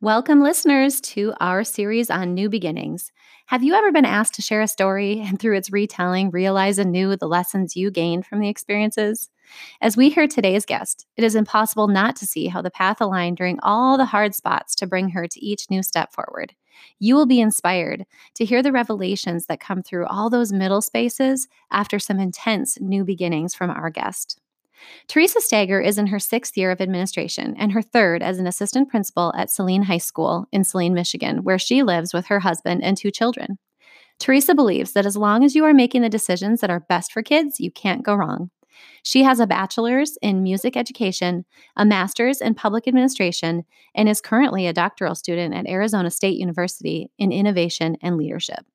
Welcome, listeners, to our series on new beginnings. Have you ever been asked to share a story and through its retelling realize anew the lessons you gained from the experiences? As we hear today's guest, it is impossible not to see how the path aligned during all the hard spots to bring her to each new step forward. You will be inspired to hear the revelations that come through all those middle spaces after some intense new beginnings from our guest. Teresa Stager is in her sixth year of administration and her third as an assistant principal at Saline High School in Saline, Michigan, where she lives with her husband and two children. Teresa believes that as long as you are making the decisions that are best for kids, you can't go wrong. She has a bachelor's in music education, a master's in public administration, and is currently a doctoral student at Arizona State University in innovation and leadership.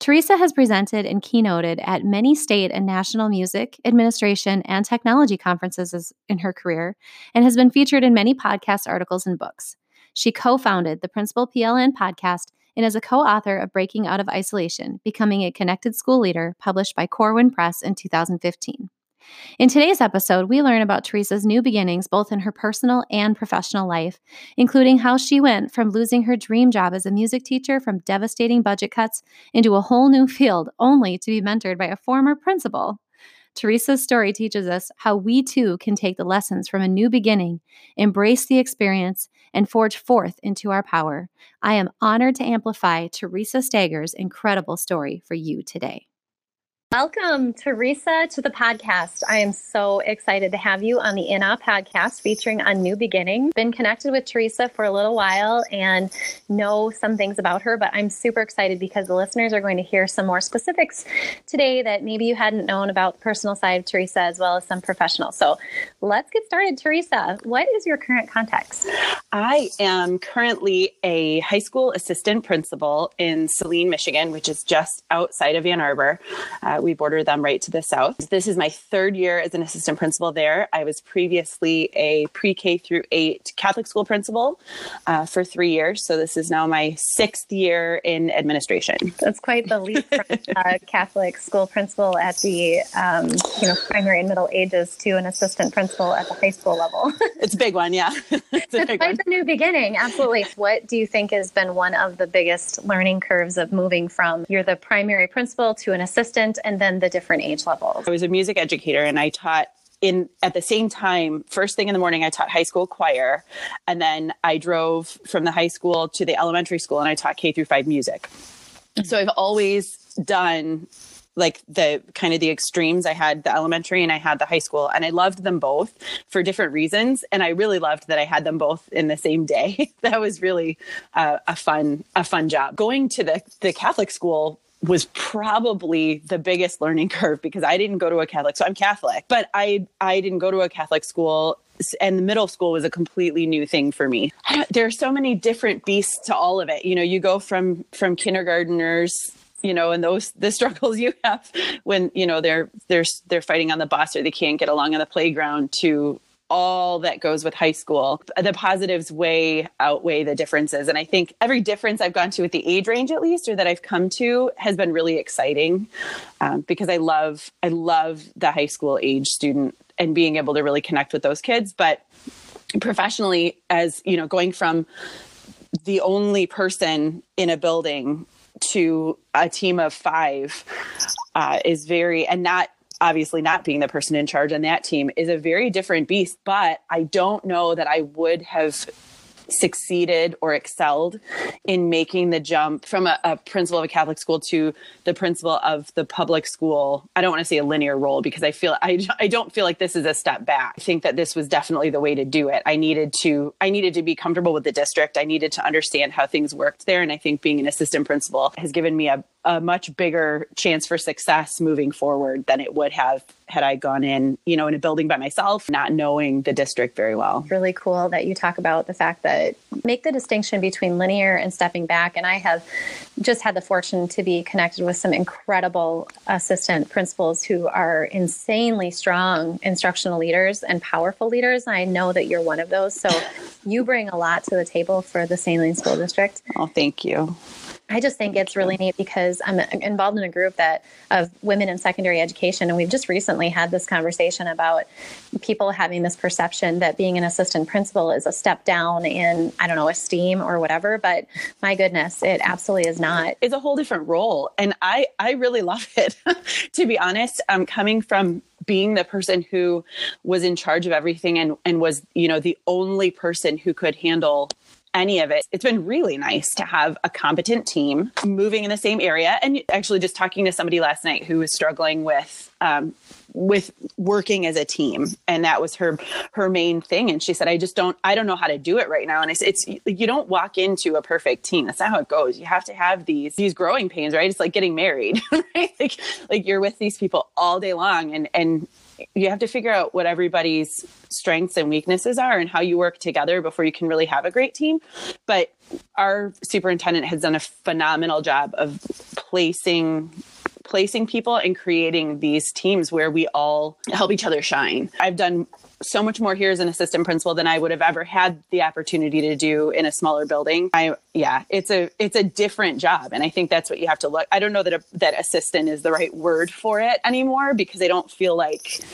Teresa has presented and keynoted at many state and national music, administration, and technology conferences in her career and has been featured in many podcast articles and books. She co founded the Principal PLN podcast and is a co author of Breaking Out of Isolation Becoming a Connected School Leader, published by Corwin Press in 2015. In today's episode, we learn about Teresa's new beginnings both in her personal and professional life, including how she went from losing her dream job as a music teacher from devastating budget cuts into a whole new field only to be mentored by a former principal. Teresa's story teaches us how we too can take the lessons from a new beginning, embrace the experience, and forge forth into our power. I am honored to amplify Teresa Stager's incredible story for you today. Welcome, Teresa, to the podcast. I am so excited to have you on the In Awe podcast featuring a new beginning. Been connected with Teresa for a little while and know some things about her, but I'm super excited because the listeners are going to hear some more specifics today that maybe you hadn't known about the personal side of Teresa as well as some professional. So let's get started. Teresa, what is your current context? I am currently a high school assistant principal in Saline, Michigan, which is just outside of Ann Arbor. Uh, we border them right to the south. This is my third year as an assistant principal there. I was previously a pre K through eight Catholic school principal uh, for three years. So this is now my sixth year in administration. That's quite the leap from a Catholic school principal at the um, you know primary and middle ages to an assistant principal at the high school level. it's a big one, yeah. it's, it's quite one. the new beginning. Absolutely. What do you think has been one of the biggest learning curves of moving from you're the primary principal to an assistant and then the different age levels? I was a music educator and I taught in at the same time first thing in the morning i taught high school choir and then i drove from the high school to the elementary school and i taught k through 5 music mm-hmm. so i've always done like the kind of the extremes i had the elementary and i had the high school and i loved them both for different reasons and i really loved that i had them both in the same day that was really uh, a fun a fun job going to the the catholic school was probably the biggest learning curve because I didn't go to a Catholic. So I'm Catholic, but I I didn't go to a Catholic school and the middle school was a completely new thing for me. There are so many different beasts to all of it. You know, you go from from kindergarteners you know and those the struggles you have when you know they're they're they're fighting on the bus or they can't get along on the playground to all that goes with high school. The positives way outweigh the differences. And I think every difference I've gone to with the age range, at least, or that I've come to, has been really exciting um, because I love I love the high school age student and being able to really connect with those kids. But professionally, as you know, going from the only person in a building to a team of five uh, is very and not obviously not being the person in charge on that team is a very different beast. But I don't know that I would have succeeded or excelled in making the jump from a, a, principal of a Catholic school to the principal of the public school. I don't want to say a linear role because I feel I, I don't feel like this is a step back. I think that this was definitely the way to do it. I needed to I needed to be comfortable with the district. I needed to understand how things worked there, and I think being an assistant principal has given me a, a much bigger chance for success moving forward than it would have had I gone in, you know, in a building by myself, not knowing the district very well. Really cool that you talk about the fact that make the distinction between linear and stepping back. And I have just had the fortune to be connected with some incredible assistant principals who are insanely strong instructional leaders and powerful leaders. I know that you're one of those. So you bring a lot to the table for the Saline School District. Oh, thank you. I just think it's really neat because I'm involved in a group that of women in secondary education, and we've just recently had this conversation about people having this perception that being an assistant principal is a step down in I don't know esteem or whatever. But my goodness, it absolutely is not. It's a whole different role, and I I really love it. to be honest, I'm coming from being the person who was in charge of everything and and was you know the only person who could handle any of it. It's been really nice to have a competent team moving in the same area. And actually, just talking to somebody last night who was struggling with um, with working as a team. And that was her her main thing. And she said i just don't i don't know how to do it right now. And i said it's you don't walk into a perfect team. That's not how it goes. You have to have these these growing pains right? It's like getting married right? Like like you're with these people all day long. And and you have to figure out what everybody's strengths and weaknesses are and how you work together before you can really have a great team. But our superintendent has done a phenomenal job of placing placing people and creating these teams where we all help each other shine. I've done so much more here as an assistant principal than I would have ever had the opportunity to do in a smaller building. I yeah, it's a it's a different job and I think that's what you have to look. I don't know that a, that assistant is the right word for it anymore because I don't feel like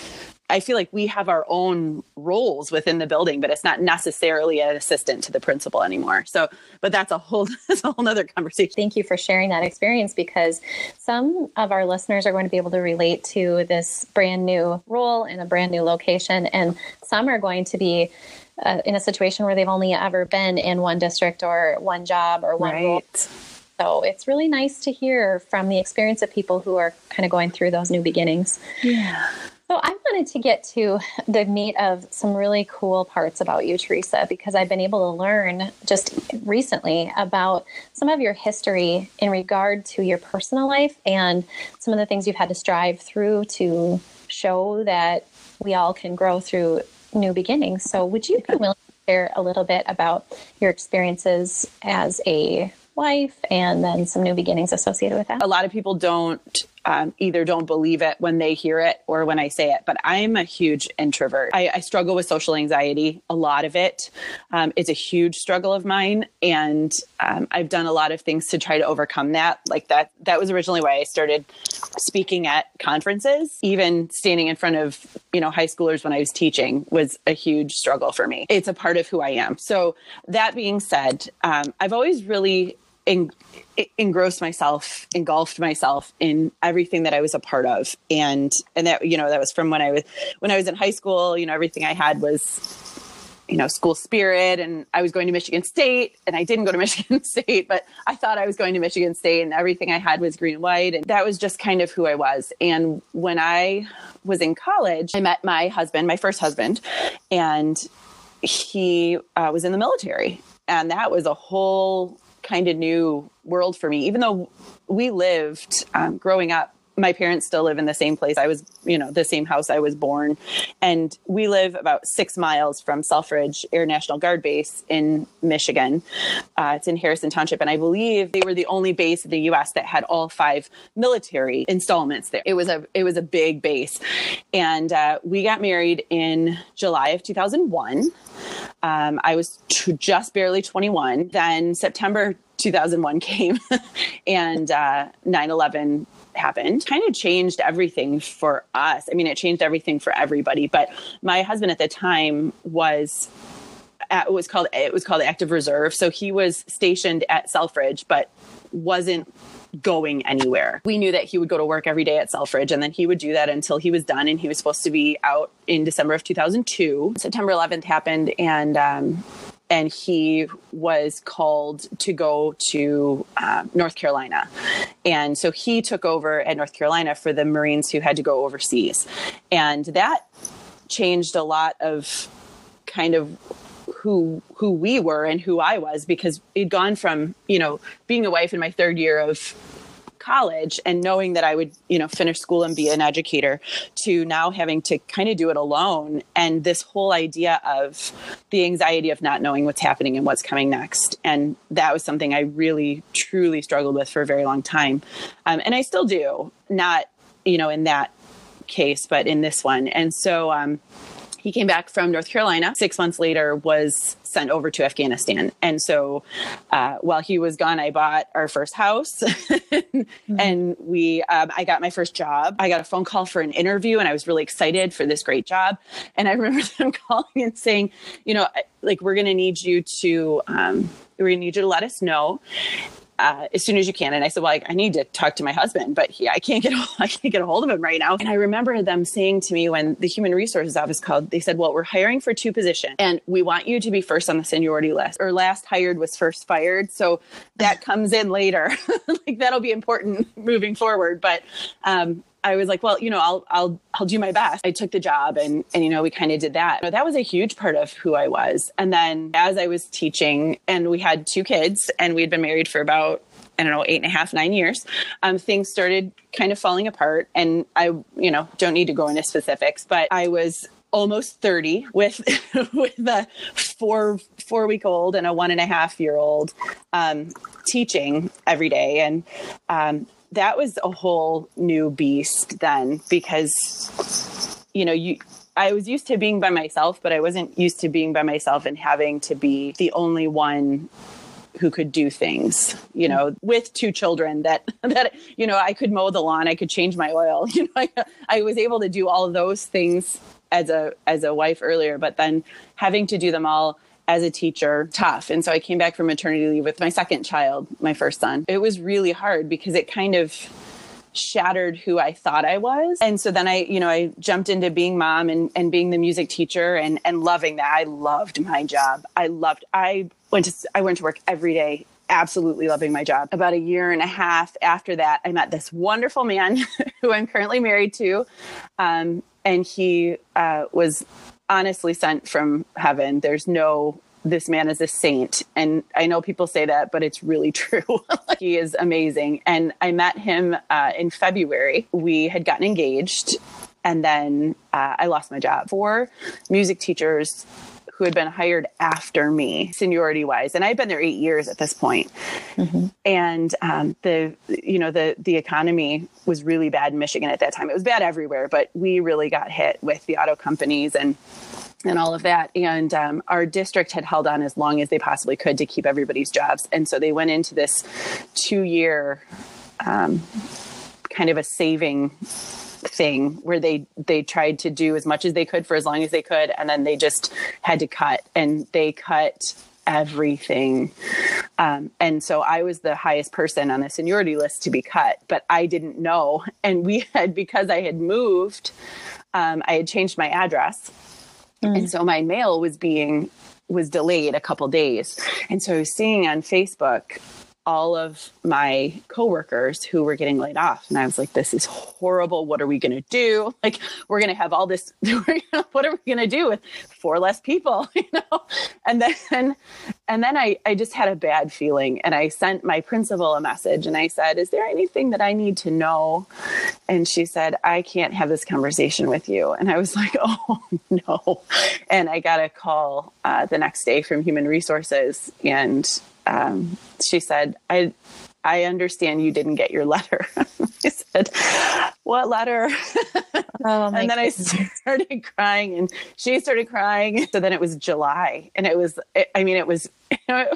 I feel like we have our own roles within the building, but it's not necessarily an assistant to the principal anymore. So, but that's a whole that's a whole other conversation. Thank you for sharing that experience because some of our listeners are going to be able to relate to this brand new role in a brand new location, and some are going to be uh, in a situation where they've only ever been in one district or one job or one right. role. So it's really nice to hear from the experience of people who are kind of going through those new beginnings. Yeah. So I wanted to get to the meat of some really cool parts about you, Teresa, because I've been able to learn just recently about some of your history in regard to your personal life and some of the things you've had to strive through to show that we all can grow through new beginnings. So would you be willing to share a little bit about your experiences as a wife and then some new beginnings associated with that? A lot of people don't um, either don't believe it when they hear it or when I say it. But I'm a huge introvert. I, I struggle with social anxiety, a lot of it. Um, it's a huge struggle of mine, and um, I've done a lot of things to try to overcome that. Like that, that was originally why I started speaking at conferences. Even standing in front of you know high schoolers when I was teaching was a huge struggle for me. It's a part of who I am. So that being said, um, I've always really en- engrossed myself, engulfed myself in everything that I was a part of, and and that you know that was from when I was when I was in high school. You know, everything I had was you know school spirit. And i was going to michigan state and i didn't go to michigan state but i thought i was going to michigan state and everything i had was green and white. And that was just kind of who i was. And when i was in college i met my husband my first husband and he uh, was in the military. And that was a whole kind of new world for me. Even though we lived um, growing up, my parents still live in the same place I was, you know, the same house I was born. And we live about six miles from Selfridge Air National Guard Base in Michigan. Uh, it's in Harrison Township. And I believe they were the only base in the US that had all five military installments there. It was a, it was a big base. And uh, we got married in July of 2001. Um, I was t- just barely 21. Then September 2001 came and uh, 9 11 happened. Kind of changed everything for us. I mean it changed everything for everybody but my husband at the time was at, it was called it was called active reserve. So he was stationed at selfridge but wasn't going anywhere. We knew that he would go to work every day at Selfridge and then he would do that until he was done and he was supposed to be out in December of 2002. September 11th happened and um, and he was called to go to uh, North Carolina. And so he took over at North Carolina for the Marines who had to go overseas. And that changed a lot of kind of who who we were and who I was because it'd gone from, you know, being a wife in my third year of college and knowing that I would, you know, finish school and be an educator to now having to kind of do it alone. And this whole idea of the anxiety of not knowing what's happening and what's coming next. And that was something I really, truly struggled with for a very long time. Um, and I still do, not, you know, in that case, but in this one. And so, um, he came back from North Carolina. Six months later, was sent over to Afghanistan. And so, uh, while he was gone, I bought our first house, mm-hmm. and we. Um, I got my first job. I got a phone call for an interview, and I was really excited for this great job. And I remember them calling and saying, you know, like we're going to need you to. Um, we're going to need you to let us know uh, as soon as you can. And I said, well, I, I, need to talk to my husband, but he, I can't get, I can't get a hold of him right now. And I remember them saying to me when the human resources office called, they said, well, we're hiring for two positions and we want you to be first on the seniority list or last hired was first fired. So that comes in later. like that'll be important moving forward. But, um, I was like, well, you know, I'll I'll I'll do my best. I took the job and and you know, we kind of did that. But that was a huge part of who I was. And then as I was teaching and we had two kids and we had been married for about I don't know, eight and a half, nine years, um, things started kind of falling apart. And I, you know, don't need to go into specifics, but I was almost 30 with with a four four week old and a one and a half year old um, teaching every day and um, that was a whole new beast then because you know you I was used to being by myself, but I wasn't used to being by myself and having to be the only one who could do things, you know, with two children that, that, you know, I could mow the lawn, I could change my oil, you know, I, I was able to do all those things as a, as a wife earlier, but then having to do them all as a teacher tough. And so I came back from maternity leave with my second child, my first son. It was really hard because it kind of shattered who I thought I was. And so then I, you know, I jumped into being mom and, and being the music teacher and, and loving that. I loved my job. I loved, I went to, I went to work every day absolutely loving my job. About a year and a half after that, I met this wonderful man who I'm currently married to. Um, and he uh, was honestly sent from heaven. There's no this man is a saint. And I know people say that, but it's really true. he is amazing. And I met him uh, in February. We had gotten engaged, and then uh, I lost my job. Four music teachers who had been hired after me, seniority wise, and I've been there eight years at this point. Mm-hmm. And um, the you know the the economy was really bad in Michigan at that time. It was bad everywhere, but we really got hit with the auto companies and and all of that. And um, our district had held on as long as they possibly could to keep everybody's jobs. And so they went into this two year um, kind of a saving thing where they they tried to do as much as they could for as long as they could and then they just had to cut and they cut everything. Um, and so i was the highest person on the seniority list to be cut but i didn't know and we had because i had moved um, i had changed my address. Mm. and so my mail was being was delayed a couple days. And so i was seeing on facebook all of my coworkers who were getting laid off. And I was like, this is horrible. What are we going to do? Like, we're going to have all this. what are we going to do with four less people? You know? And then, and then I, I just had a bad feeling. And I sent my principal a message and I said, is there anything that I need to know? And she said, I can't have this conversation with you. And I was like, oh, no. And I got a call uh, the next day from Human Resources and um, she said, I, I understand you didn't get your letter. I said, What letter? Oh, and then goodness. I started crying and she started crying. So then it was July. And it was, I mean, it was, I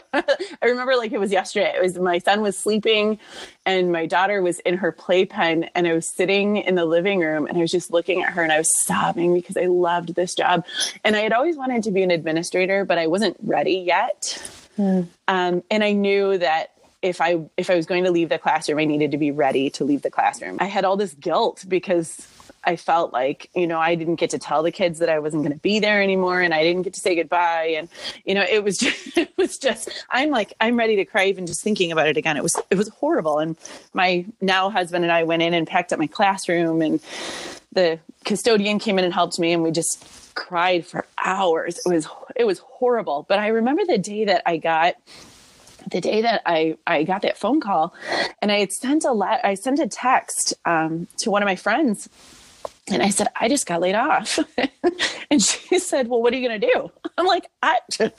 remember like it was yesterday. It was my son was sleeping and my daughter was in her playpen and I was sitting in the living room and I was just looking at her and I was sobbing because I loved this job. And I had always wanted to be an administrator, but I wasn't ready yet. Mm. Um, and I knew that if I if I was going to leave the classroom, I needed to be ready to leave the classroom. I had all this guilt because I felt like, you know, I didn't get to tell the kids that I wasn't going to be there anymore and I didn't get to say goodbye. And, you know, it was just, it was just, I'm like, I'm ready to cry even just thinking about it again. It was, it was horrible. And my now husband and I went in and packed up my classroom and the custodian came in and helped me and we just cried for hours. It was it was horrible. But I remember the day that I got the day that I, I got that phone call and I had sent a I sent a text um, to one of my friends and I said, I just got laid off. and she said, Well, what are you going to do? I'm like, I,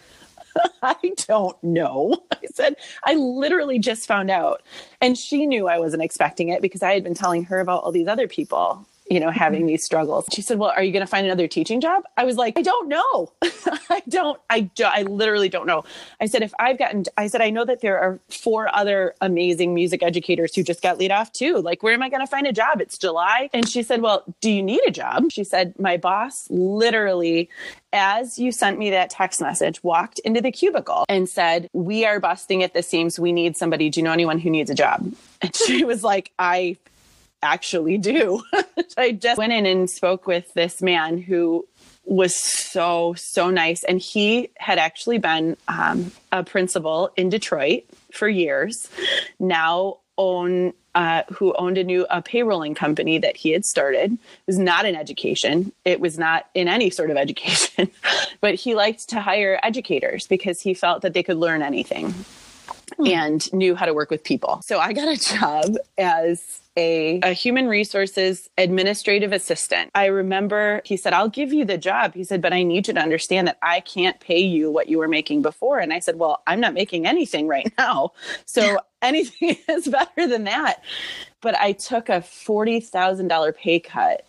I don't know. I said, I literally just found out. And she knew I wasn't expecting it because I had been telling her about all these other people you know, having these struggles. She said, "Well, are you going to find another teaching job?" I was like, "I don't know. I don't. I do, I literally don't know." I said, "If I've gotten," I said, "I know that there are four other amazing music educators who just got laid off too. Like, where am I going to find a job? It's July." And she said, "Well, do you need a job?" She said, "My boss literally." As you sent me that text message, walked into the cubicle and said, We are busting at the seams. We need somebody. Do you know anyone who needs a job? And she was like, I actually do. I just went in and spoke with this man who was so, so nice. And he had actually been um, a principal in Detroit for years. Now own uh, who owned a new a payrolling company that he had started. It was not in education. It was not in any sort of education, but he liked to hire educators because he felt that they could learn anything hmm. and knew how to work with people. So I got a job as a, a human resources administrative assistant. I remember he said, I'll give you the job. He said, but I need you to understand that I can't pay you what you were making before. And I said, well, I'm not making anything right now. So anything is better than that. But I took a $40,000 pay cut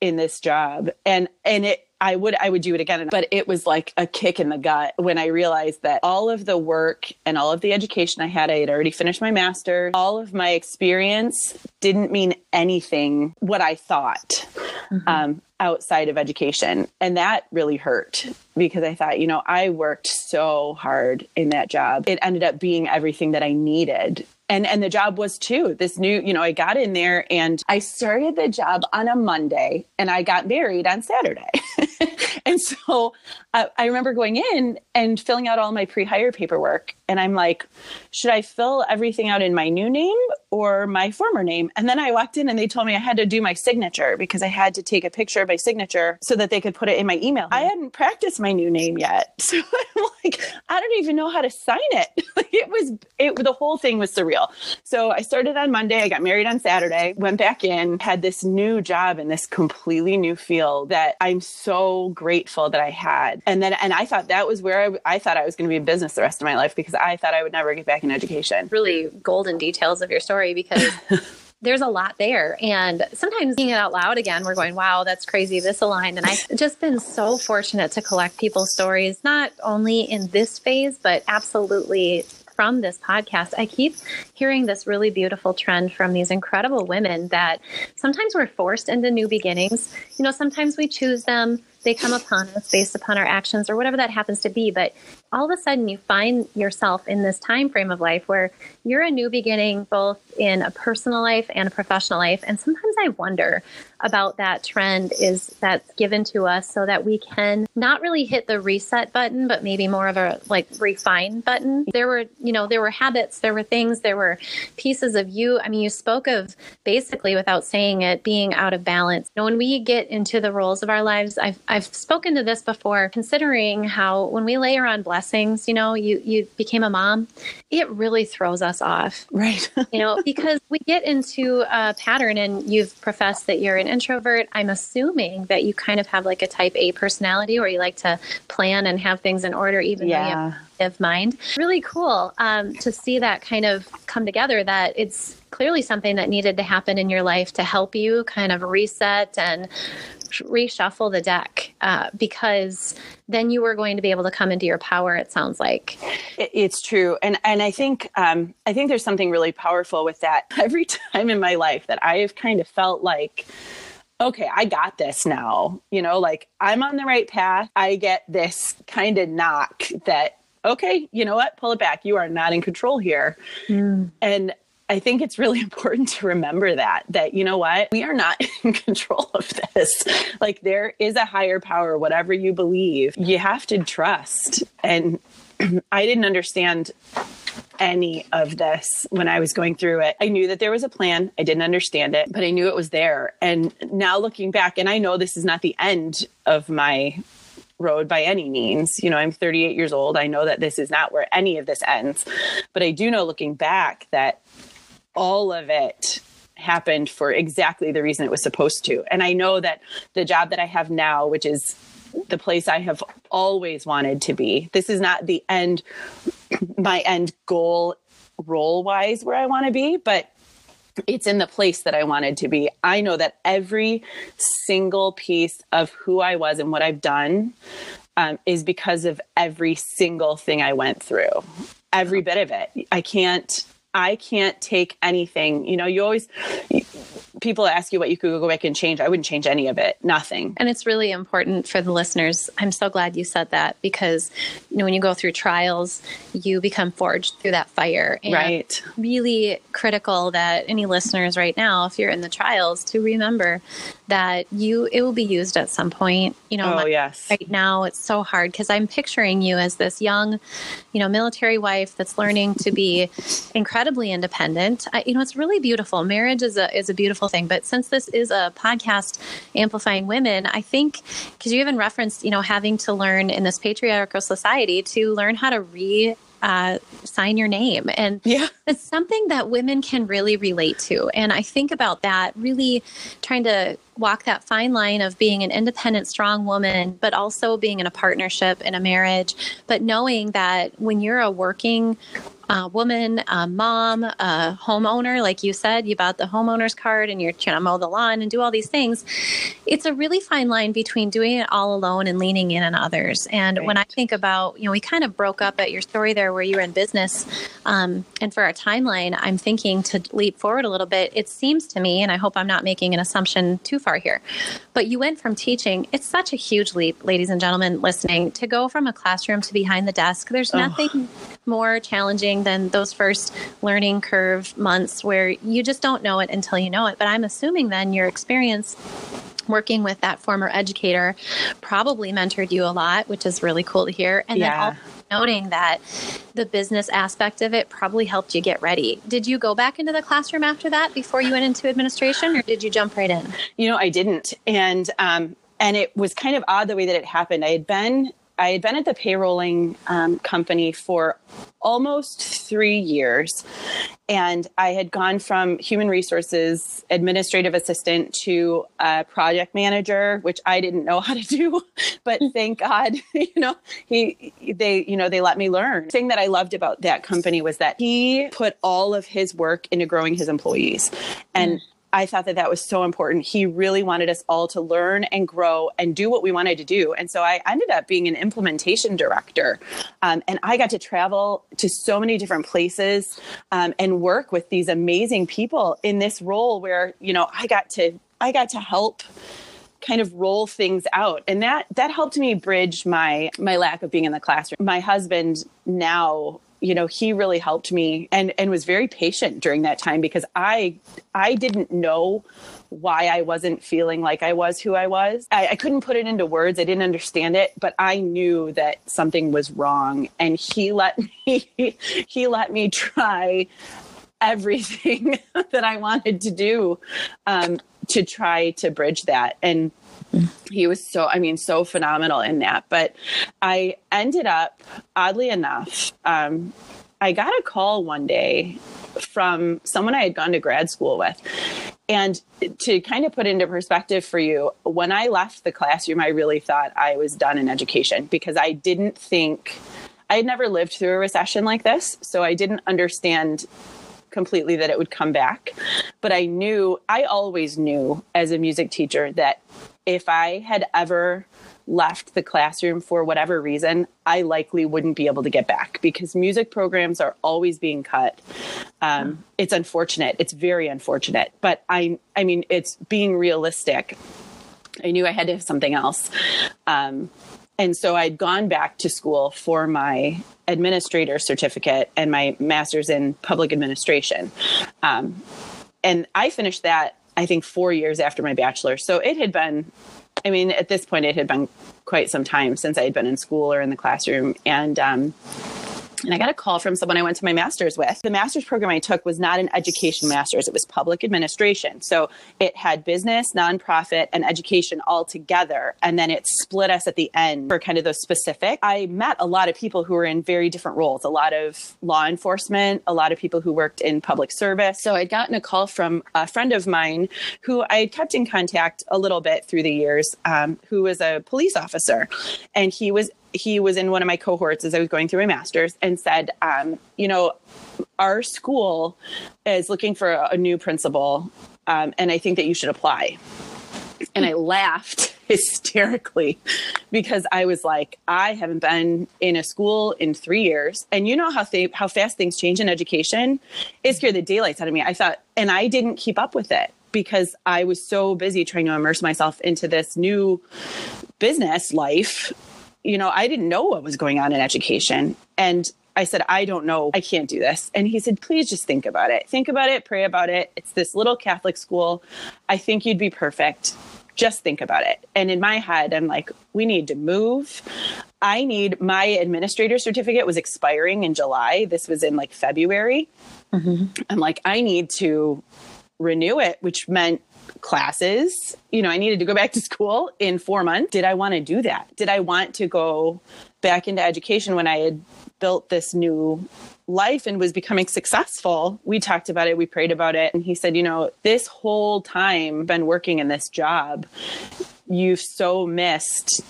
in this job and and it I would I would do it again but it was like a kick in the gut when I realized that all of the work and all of the education I had I had already finished my master. All of my experience didn't mean anything what I thought mm-hmm. um, outside of education. And that really hurt because I thought you know I worked so hard in that job. It ended up being everything that I needed. And and the job was too. This new you know i got in there and i started the job on a monday and i got married on saturday and so uh, I remember going in and filling out all my pre-hire paperwork. And i'm like should i fill everything out in my new name or my former name? And then i walked in and they told me i had to do my signature because i had to take a picture of my signature so that they could put it in my email. I hadn't practiced my new name yet. So i'm like i don't even know how to sign it. It was it the whole thing was surreal. So i started on monday. I got married on saturday went back in had this new job in this completely new field that i'm so grateful that i had and then and I thought that was where I, I thought I was going to be in business the rest of my life because I thought I would never get back in education. Really golden details of your story because there's a lot there. And sometimes seeing it out loud again, we're going, wow, that's crazy. This aligned. And I've just been so fortunate to collect people's stories, not only in this phase, but absolutely from this podcast, I keep hearing this really beautiful trend from these incredible women that sometimes we're forced into new beginnings. You know, sometimes we choose them, they come upon us based upon our actions or whatever that happens to be. But all of a sudden you find yourself in this time frame of life where you're a new beginning both in a personal life and a professional life. And sometimes i wonder about that trend is that's given to us so that we can not really hit the reset button but maybe more of a like refine button. There were you know there were habits there were things there were pieces of you. I mean you spoke of basically without saying it being out of balance. You know, when we get into the roles of our lives i've i've spoken to this before considering how when we layer on blessings blessings, you know, you you became a mom, it really throws us off. Right. you know, because we get into a pattern and you've professed that you're an introvert. I'm assuming that you kind of have like a type A personality where you like to plan and have things in order even yeah. though you have mind. Really cool um, to see that kind of come together that it's clearly something that needed to happen in your life to help you kind of reset and reshuffle the deck uh, because then you were going to be able to come into your power. It sounds like it's true, and and I think um, I think there's something really powerful with that. Every time in my life that I have kind of felt like okay, I got this now. You know, like I'm on the right path. I get this kind of knock that, okay, you know what? Pull it back. You are not in control here. Mm. And I think it's really important to remember that, that, you know what, we are not in control of this. Like there is a higher power, whatever you believe, you have to trust. And I didn't understand any of this when I was going through it. I knew that there was a plan. I didn't understand it, but I knew it was there. And now looking back, and I know this is not the end of my road by any means. You know, I'm 38 years old. I know that this is not where any of this ends. But I do know looking back that all of it happened for exactly the reason it was supposed to. And I know that the job that I have now, which is the place I have always wanted to be, this is not the end, my end goal role wise where I want to be, but it's in the place that I wanted to be. I know that every single piece of who I was and what I've done um, is because of every single thing I went through. Every bit of it. I can't. I can't take anything. You know, you always people ask you what you could go back and change. I wouldn't change any of it. Nothing. And it's really important for the listeners. I'm so glad you said that because you know when you go through trials, you become forged through that fire. And right. Really critical that any listeners right now, if you're in the trials, to remember that you it will be used at some point. You know, oh, yes. right now it's so hard because I'm picturing you as this young, you know, military wife that's learning to be incredibly independent. I, you know, it's really beautiful. Marriage is a is a beautiful thing, but since this is a podcast amplifying women, I think because you even referenced, you know, having to learn in this patriarchal society to learn how to re uh, sign your name. And yeah. it's something that women can really relate to. And I think about that really trying to walk that fine line of being an independent, strong woman, but also being in a partnership, in a marriage, but knowing that when you're a working a woman, a mom, a homeowner, like you said, you bought the homeowner's card and you're trying to mow the lawn and do all these things. It's a really fine line between doing it all alone and leaning in on others. And right. when I think about, you know, we kind of broke up at your story there where you were in business. Um, and for our timeline, I'm thinking to leap forward a little bit. It seems to me, and I hope I'm not making an assumption too far here, but you went from teaching, it's such a huge leap, ladies and gentlemen listening, to go from a classroom to behind the desk. There's nothing oh. more challenging than those first learning curve months where you just don't know it until you know it. But I'm assuming then your experience working with that former educator probably mentored you a lot, which is really cool to hear. And yeah. then noting that the business aspect of it probably helped you get ready. Did you go back into the classroom after that before you went into administration or did you jump right in? You know, I didn't. And um and it was kind of odd the way that it happened. I had been I had been at the payrolling um, company for almost three years. And I had gone from human resources administrative assistant to a project manager, which I didn't know how to do. But thank God, you know, he, they, you know, they let me learn. The thing that I loved about that company was that he put all of his work into growing his employees. And I thought that that was so important. He really wanted us all to learn and grow and do what we wanted to do. And so I ended up being an implementation director. Um, and I got to travel to so many different places um, and work with these amazing people in this role where, you know, I got to, I got to help kind of roll things out and that that helped me bridge my my lack of being in the classroom my husband now you know he really helped me and and was very patient during that time because i i didn't know why i wasn't feeling like i was who i was. I, I, couldn't put it into words. I didn't understand it but i knew that something was wrong. And he let me he let me try everything that i wanted to do um, to try to bridge that. And he was so i mean so phenomenal in that. But i ended up oddly enough um, i got a call one day from someone i had gone to grad school with. And to kind of put into perspective for you when i left the classroom i really thought i was done in education because i didn't think i had never lived through a recession like this. So i didn't understand completely that it would come back. But I knew, I always knew as a music teacher that if I had ever left the classroom for whatever reason, I likely wouldn't be able to get back because music programs are always being cut. Um, it's unfortunate. It's very unfortunate. But I, I mean, it's being realistic. I knew I had to have something else. Um, and so I'd gone back to school for my administrator certificate and my master's in public administration. Um, and I finished that I think four years after my bachelor. So it had been, I mean, at this point, it had been quite some time since I had been in school or in the classroom. And um, and I got a call from someone I went to my master's with. The master's program I took was not an education master's, it was public administration. So it had business, nonprofit, and education all together. And then it split us at the end for kind of those specific. I met a lot of people who were in very different roles, a lot of law enforcement, a lot of people who worked in public service. So I'd gotten a call from a friend of mine who I had kept in contact a little bit through the years, um, who was a police officer. And he was he was in one of my cohorts as I was going through my master's and said, um, you know, our school is looking for a, new principal, um, and I think that you should apply. And I laughed hysterically because I was like, I haven't been in a school in three years, and you know how th- how fast things change in education. It scared the daylights out of me. I thought, and I didn't keep up with it because I was so busy trying to immerse myself into this new business life you know, I didn't know what was going on in education. And I said, I don't know. I can't do this. And he said, please just think about it. Think about it, pray about it. It's this little Catholic school. I think you'd be perfect. Just think about it. And in my head, I'm like, we need to move. I need my administrator certificate was expiring in July. This was in like February. Mm-hmm. I'm like, I need to renew it, which meant classes. You know, I needed to go back to school in four months. Did I want to do that? Did I want to go back into education when I had built this new life and was becoming successful? We talked about it, we prayed about it. And he said, You know, this whole time, been working in this job, you've so missed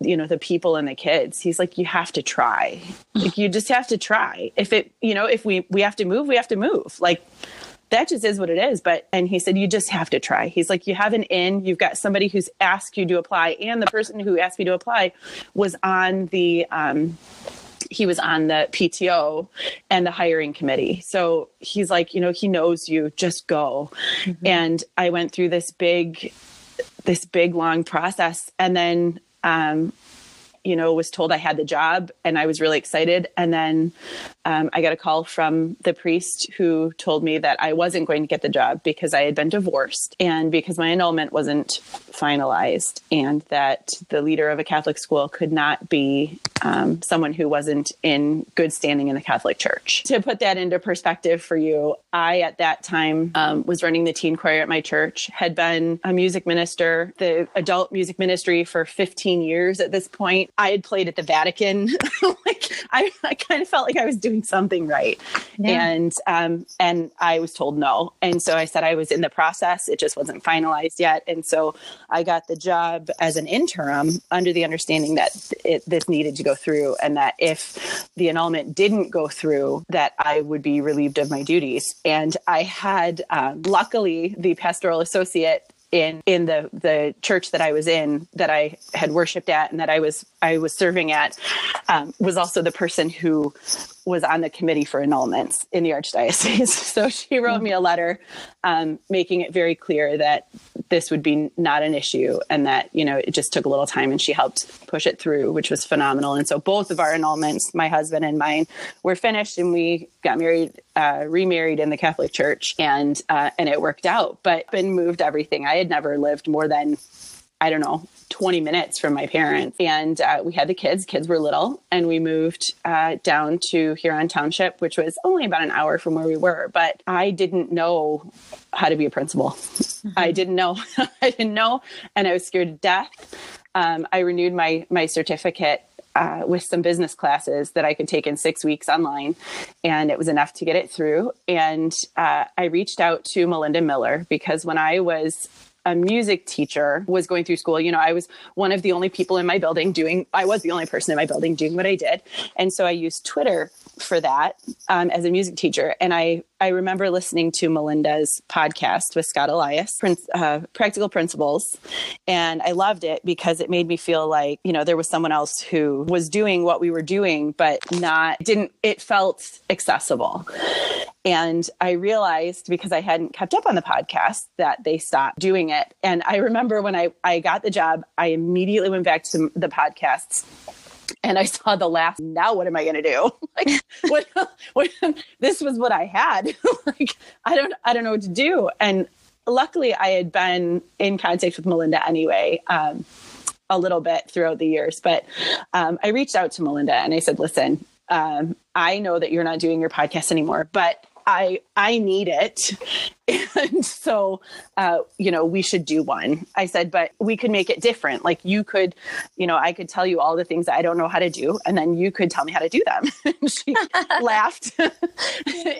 you know the people and the kids he's like you have to try like you just have to try if it you know if we we have to move we have to move like that just is what it is. But, and he said, you just have to try. He's like, you have an in, you've got somebody who's asked you to apply. And the person who asked me to apply was on the, um, he was on the PTO and the hiring committee. So he's like, you know, he knows you, just go. Mm-hmm. And I went through this big, this big long process. And then, um, you know, was told I had the job and I was really excited. And then um, I got a call from the priest who told me that I wasn't going to get the job because I had been divorced and because my annulment wasn't finalized, and that the leader of a Catholic school could not be um, someone who wasn't in good standing in the Catholic Church. To put that into perspective for you, I at that time um, was running the teen choir at my church, had been a music minister, the adult music ministry for 15 years at this point. I had played at the Vatican. like I, I kind of felt like I was doing something right. Yeah. And um, and I was told no. And so I said I was in the process. It just wasn't finalized yet. And so I got the job as an interim under the understanding that it, this needed to go through and that if the annulment didn't go through, that I would be relieved of my duties. And I had, um, luckily, the pastoral associate in in the the church that I was in that I had worshipped at and that I was I was serving at um, was also the person who was on the committee for annulments in the archdiocese. So she wrote me a letter um, making it very clear that this would be not an issue and that, you know, it just took a little time and she helped push it through, which was phenomenal. And so both of our annulments, my husband and mine, were finished and we got married, uh, remarried in the Catholic Church and, uh, and it worked out, but been moved everything. I had never lived more than I don't know, 20 minutes from my parents. And uh, we had the kids, kids were little, and we moved uh, down to Huron Township, which was only about an hour from where we were. But I didn't know how to be a principal. Mm-hmm. I didn't know. I didn't know. And I was scared to death. Um, I renewed my, my certificate uh, with some business classes that I could take in six weeks online, and it was enough to get it through. And uh, I reached out to Melinda Miller because when I was a music teacher was going through school, you know, I was one of the only people in my building doing, I was the only person in my building doing what I did. And so I used Twitter for that um, as a music teacher. And I, I remember listening to Melinda's podcast with Scott Elias, uh, Practical Principals. And I loved it because it made me feel like, you know, there was someone else who was doing what we were doing, but not, didn't, it felt accessible. And I realized because I hadn't kept up on the podcast that they stopped doing it. And I remember when I, I got the job, I immediately went back to the podcasts and I saw the last. Now, what am I going to do? like, what, what, this was what I had. like, I don't, I don't know what to do. And luckily, I had been in contact with Melinda anyway. Um, a little bit throughout the years, but um, I reached out to Melinda and I said, "Listen, um, I know that you're not doing your podcast anymore, but I I need it. And so uh, you know, we should do one. I said, but we could make it different. Like you could, you know, I could tell you all the things that I don't know how to do, and then you could tell me how to do them. she laughed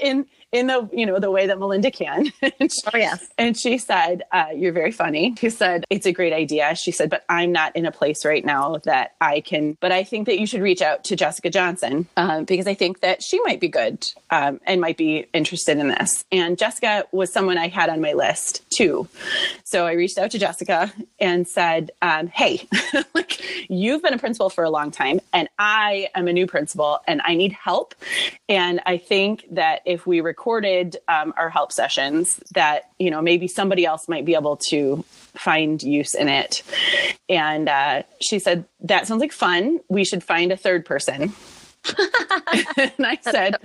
in in the you know the way that Melinda can. she, oh yes. And she said, uh, "You're very funny." She said, "It's a great idea." She said, "But I'm not in a place right now that I can." But I think that you should reach out to Jessica Johnson um, because I think that she might be good um, and might be interested in this. And Jessica was someone I had on my list too. So I reached out to Jessica and said, um, "Hey, like you've been a principal for a long time, and I am a new principal, and I need help. And I think that if we recorded um, our help sessions that you know maybe somebody else might be able to find use in it and uh, she said that sounds like fun we should find a third person and i said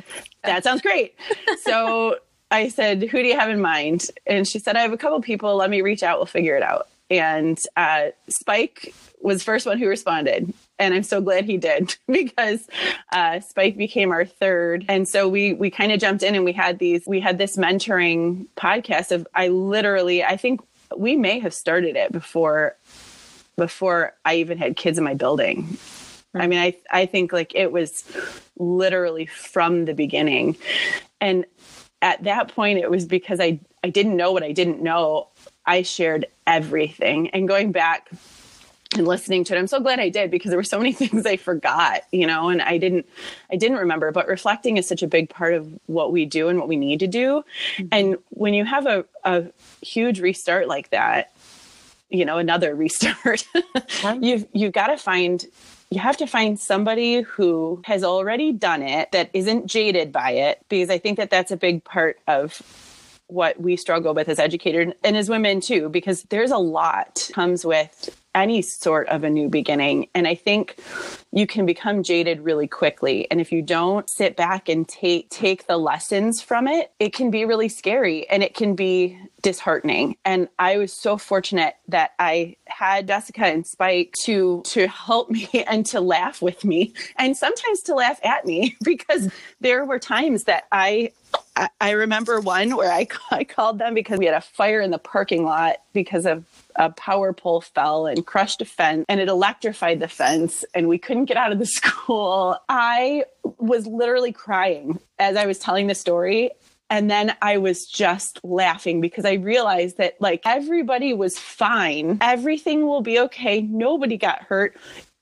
that sounds great so i said who do you have in mind? And she said i have a couple people. Let me reach out. We'll figure it out. And uh, spike was first one who responded and I'm so glad he did because uh, Spike became our third, and so we we kind of jumped in and we had these we had this mentoring podcast of I literally I think we may have started it before before I even had kids in my building. I mean, I I think like it was literally from the beginning, and at that point it was because I I didn't know what I didn't know. I shared everything, and going back and listening to it i'm so glad i did because there were so many things i forgot you know and i didn't i didn't remember but reflecting is such a big part of what we do and what we need to do mm-hmm. and when you have a, a huge restart like that you know another restart you've you've got to find you have to find somebody who has already done it that isn't jaded by it because i think that that's a big part of what we struggle with as educators and as women too because there's a lot comes with any sort of a new beginning. And I think you can become jaded really quickly. And if you don't sit back and take take the lessons from it, it can be really scary and it can be disheartening. And I was so fortunate that I had Jessica and Spike to to help me and to laugh with me and sometimes to laugh at me because there were times that I I remember one where I, I called them because we had a fire in the parking lot because of a power pole fell and crushed a fence and it electrified the fence and we couldn't get out of the school. I was literally crying as I was telling the story. And then I was just laughing because I realized that like everybody was fine. Everything will be okay. Nobody got hurt.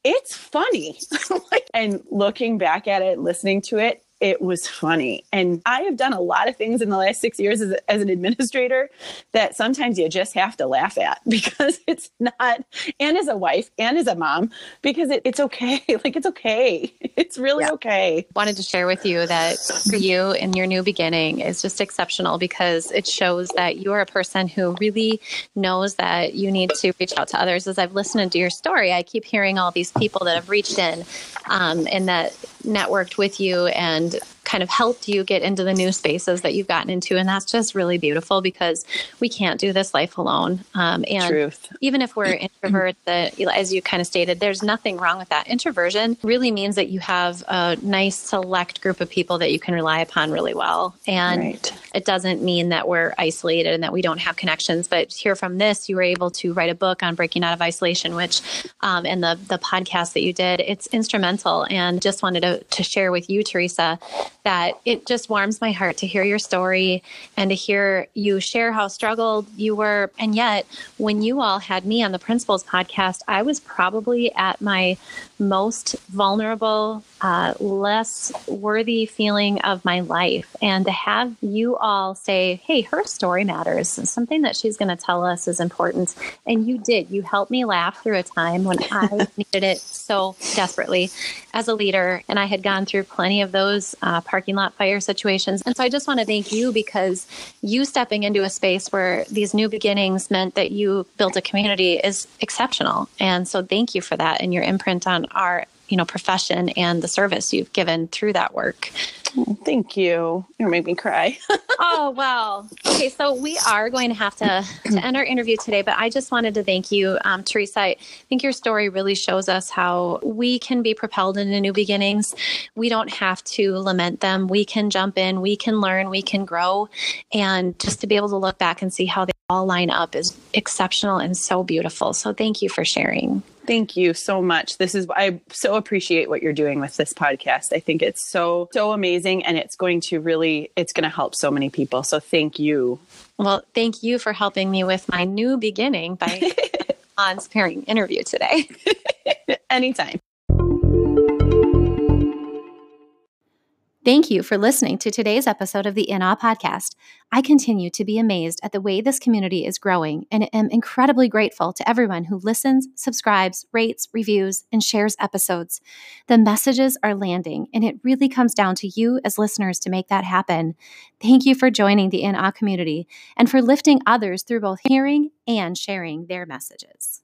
It's funny. and looking back at it, listening to it, it was funny. And I have done a lot of things in the last six years as, as, an administrator that sometimes you just have to laugh at because it's not, and as a wife and as a mom, because it, it's okay. Like it's okay. It's really yeah. okay. Wanted to share with you that for you and your new beginning is just exceptional because it shows that you are a person who really knows that you need to reach out to others. As I've listened to your story, I keep hearing all these people that have reached in um, and that networked with you and kind of helped you get into the new spaces that you've gotten into. And that's just really beautiful because we can't do this life alone. Um, and Truth. even if we're introverts, that as you kind of stated, there's nothing wrong with that. Introversion really means that you have a nice select group of people that you can rely upon really well. And right. It doesn't mean that we're isolated and that we don't have connections. But here from this, you were able to write a book on breaking out of isolation, which um, and the the podcast that you did, it's instrumental. And just wanted to, to share with you, Teresa, that it just warms my heart to hear your story and to hear you share how struggled you were. And yet, when you all had me on the Principals podcast, I was probably at my most vulnerable, uh, less worthy feeling of my life. And to have you all say, hey, her story matters, something that she's going to tell us is important. And you did. You helped me laugh through a time when I needed it so desperately as a leader. And I had gone through plenty of those uh, parking lot fire situations. And so I just want to thank you because you stepping into a space where these new beginnings meant that you built a community is exceptional. And so thank you for that and your imprint on our you know profession and the service you've given through that work. Oh, thank you. You made me cry. oh well. Okay, so we are going to have to to end our interview today, but I just wanted to thank you, um, Teresa. I think your story really shows us how we can be propelled into new beginnings. We don't have to lament them. We can jump in. We can learn. We can grow, and just to be able to look back and see how they all line up is exceptional and so beautiful. So thank you for sharing. Thank you so much. This is I so appreciate what you're doing with this podcast. I think it's so so amazing and it's going to really it's going to help so many people. So thank you. Well, thank you for helping me with my new beginning by on sparing interview today. Anytime. Thank you for listening to today's episode of the In Awe podcast. I continue to be amazed at the way this community is growing and am incredibly grateful to everyone who listens, subscribes, rates, reviews, and shares episodes. The messages are landing, and it really comes down to you as listeners to make that happen. Thank you for joining the In Awe community and for lifting others through both hearing and sharing their messages.